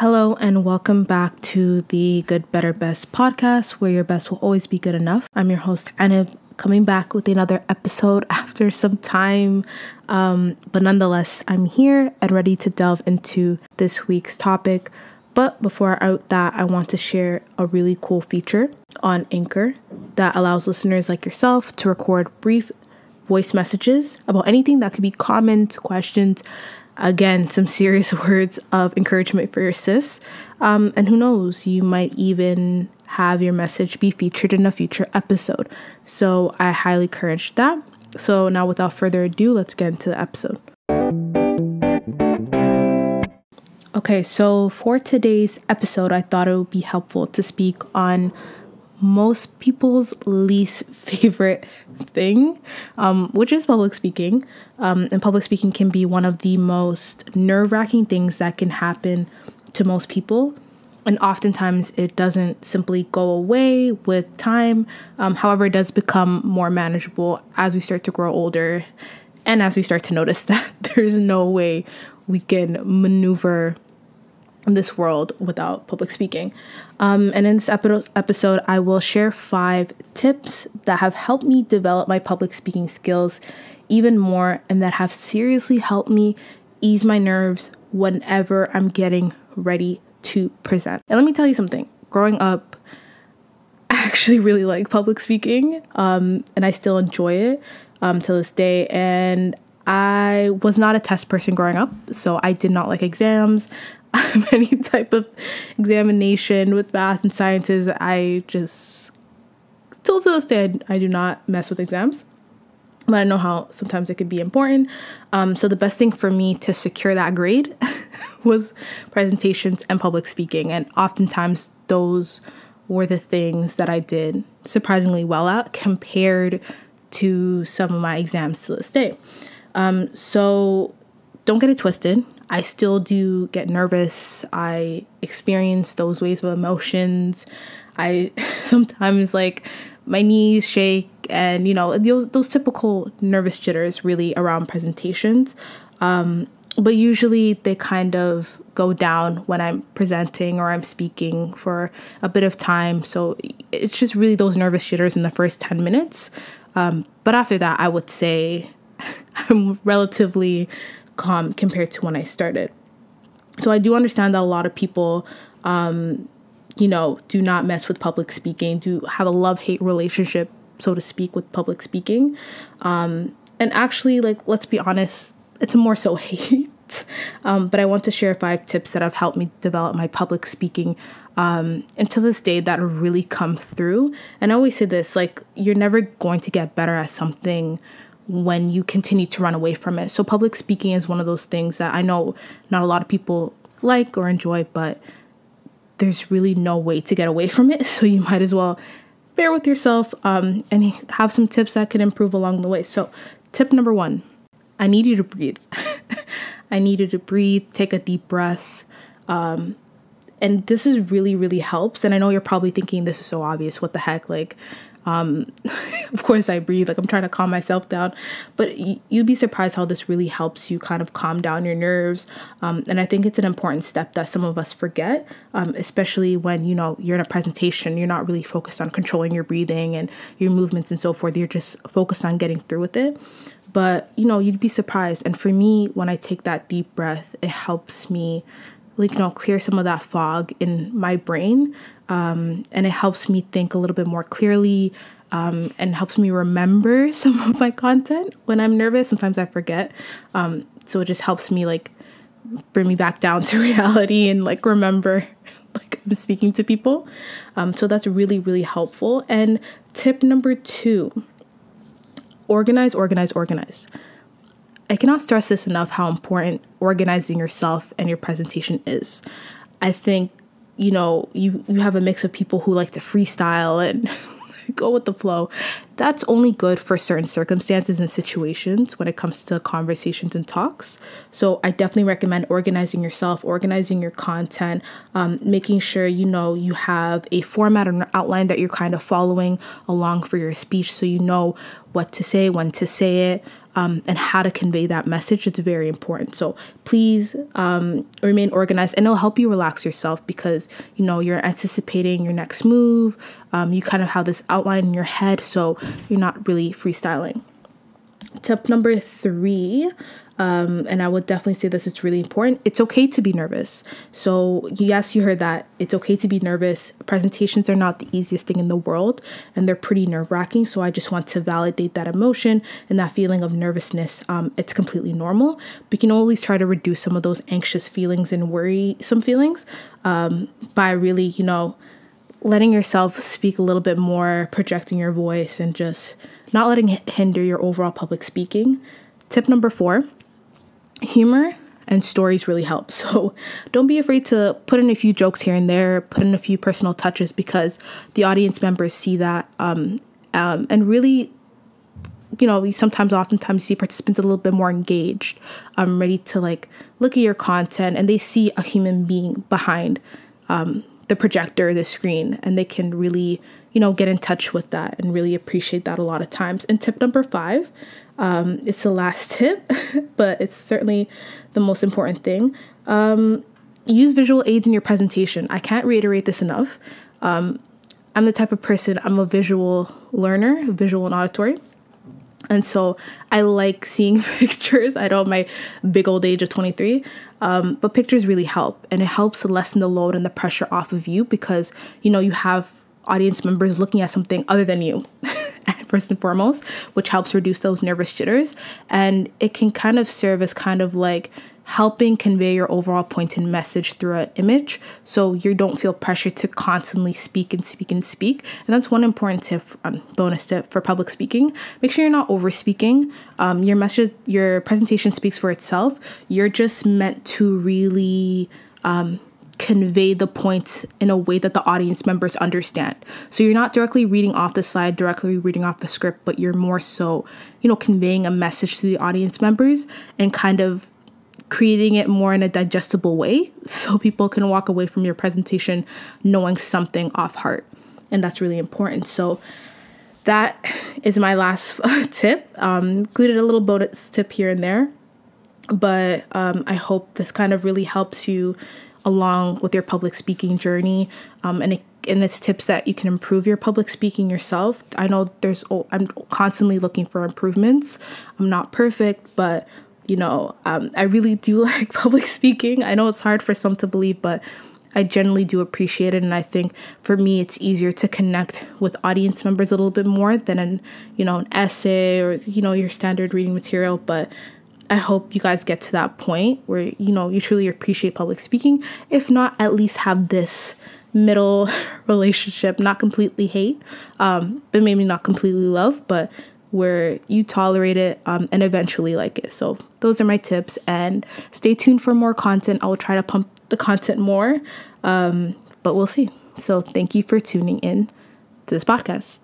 Hello, and welcome back to the Good, Better, Best podcast, where your best will always be good enough. I'm your host, Anna, coming back with another episode after some time. Um, but nonetheless, I'm here and ready to delve into this week's topic. But before I that, I want to share a really cool feature on Anchor that allows listeners like yourself to record brief voice messages about anything that could be comments, questions, again, some serious words of encouragement for your sis. Um, and who knows, you might even have your message be featured in a future episode. So I highly encourage that. So now, without further ado, let's get into the episode. Okay, so for today's episode, I thought it would be helpful to speak on most people's least favorite thing, um, which is public speaking. Um, and public speaking can be one of the most nerve wracking things that can happen to most people. And oftentimes it doesn't simply go away with time. Um, however, it does become more manageable as we start to grow older and as we start to notice that there's no way we can maneuver this world without public speaking. Um, and in this episode, I will share five tips that have helped me develop my public speaking skills even more and that have seriously helped me ease my nerves whenever I'm getting ready to present. And let me tell you something growing up, I actually really like public speaking um, and I still enjoy it um, to this day. And I was not a test person growing up, so I did not like exams. any type of examination with math and sciences, I just, till to this day, I, do not mess with exams. But I know how sometimes it could be important. Um, so the best thing for me to secure that grade was presentations and public speaking. And oftentimes those were the things that I did surprisingly well at compared to some of my exams to this day. Um, so don't get it twisted. I still do get nervous. I experience those waves of emotions. I sometimes like my knees shake and you know those those typical nervous jitters really around presentations. Um, but usually they kind of go down when I'm presenting or I'm speaking for a bit of time. So it's just really those nervous jitters in the first 10 minutes. Um, but after that, I would say I'm relatively calm compared to when I started. So I do understand that a lot of people, um, you know, do not mess with public speaking, do have a love hate relationship, so to speak, with public speaking. Um, and actually, like, let's be honest, it's more so hate. Um, but I want to share five tips that have helped me develop my public speaking. Um, and to this day, that really come through. And I always say this like, you're never going to get better at something when you continue to run away from it. So, public speaking is one of those things that I know not a lot of people like or enjoy, but there's really no way to get away from it. So, you might as well bear with yourself um, and have some tips that can improve along the way. So, tip number one I need you to breathe. I need you to breathe, take a deep breath. Um, and this is really, really helps. And I know you're probably thinking this is so obvious. What the heck? Like, um, of course, I breathe, like I'm trying to calm myself down. But y- you'd be surprised how this really helps you kind of calm down your nerves. Um, and I think it's an important step that some of us forget, um, especially when you know you're in a presentation. You're not really focused on controlling your breathing and your movements and so forth. You're just focused on getting through with it. But you know, you'd be surprised. And for me, when I take that deep breath, it helps me like you know clear some of that fog in my brain um, and it helps me think a little bit more clearly um, and helps me remember some of my content when i'm nervous. Sometimes i forget. Um, so it just helps me like bring me back down to reality and like remember like i'm speaking to people. Um, so that's really really helpful. And tip number two organize organize organize. I cannot stress this enough how important organizing yourself and your presentation is. I think, you know, you, you have a mix of people who like to freestyle and go with the flow. That's only good for certain circumstances and situations when it comes to conversations and talks. So I definitely recommend organizing yourself, organizing your content, um, making sure you know you have a format or an outline that you're kind of following along for your speech so you know what to say, when to say it, um, and how to convey that message. It's very important. So please um, remain organized, and it'll help you relax yourself because you know you're anticipating your next move. Um, you kind of have this outline in your head, so you're not really freestyling. Tip number three um, and I would definitely say this it's really important. It's okay to be nervous. So, yes, you heard that. It's okay to be nervous. Presentations are not the easiest thing in the world and they're pretty nerve wracking. So, I just want to validate that emotion and that feeling of nervousness. Um, it's completely normal. But you can always try to reduce some of those anxious feelings and worry some feelings um, by really, you know, letting yourself speak a little bit more, projecting your voice, and just not letting it hinder your overall public speaking. Tip number four humor and stories really help. So don't be afraid to put in a few jokes here and there, put in a few personal touches because the audience members see that. Um, um, and really, you know, sometimes, oftentimes, see participants a little bit more engaged, um, ready to like look at your content and they see a human being behind um, the projector, the screen, and they can really, you know, get in touch with that and really appreciate that a lot of times. And tip number five, um, it's the last tip, but it's certainly the most important thing. Um, use visual aids in your presentation. I can't reiterate this enough. Um, I'm the type of person, I'm a visual learner, visual and auditory. And so I like seeing pictures. I know my big old age of 23, um, but pictures really help. And it helps lessen the load and the pressure off of you because, you know, you have audience members looking at something other than you. first and foremost, which helps reduce those nervous jitters. And it can kind of serve as kind of like helping convey your overall point and message through an image so you don't feel pressure to constantly speak and speak and speak. And that's one important tip, um, bonus tip for public speaking. Make sure you're not over speaking. Um, your message, your presentation speaks for itself. You're just meant to really. Um, convey the points in a way that the audience members understand. So you're not directly reading off the slide, directly reading off the script, but you're more so, you know, conveying a message to the audience members and kind of creating it more in a digestible way so people can walk away from your presentation knowing something off heart. And that's really important. So that is my last tip. Um, included a little bonus tip here and there, but um, I hope this kind of really helps you along with your public speaking journey um, and it, and it's tips that you can improve your public speaking yourself. I know there's oh, I'm constantly looking for improvements. I'm not perfect, but you know, um, I really do like public speaking. I know it's hard for some to believe, but I generally do appreciate it, and I think for me it's easier to connect with audience members a little bit more than an you know an essay or you know your standard reading material. But I hope you guys get to that point where you know you truly appreciate public speaking. If not, at least have this middle relationship, not completely hate, um, but maybe not completely love, but where you tolerate it um, and eventually like it. So those are my tips, and stay tuned for more content. I will try to pump the content more, um, but we'll see. So thank you for tuning in to this podcast.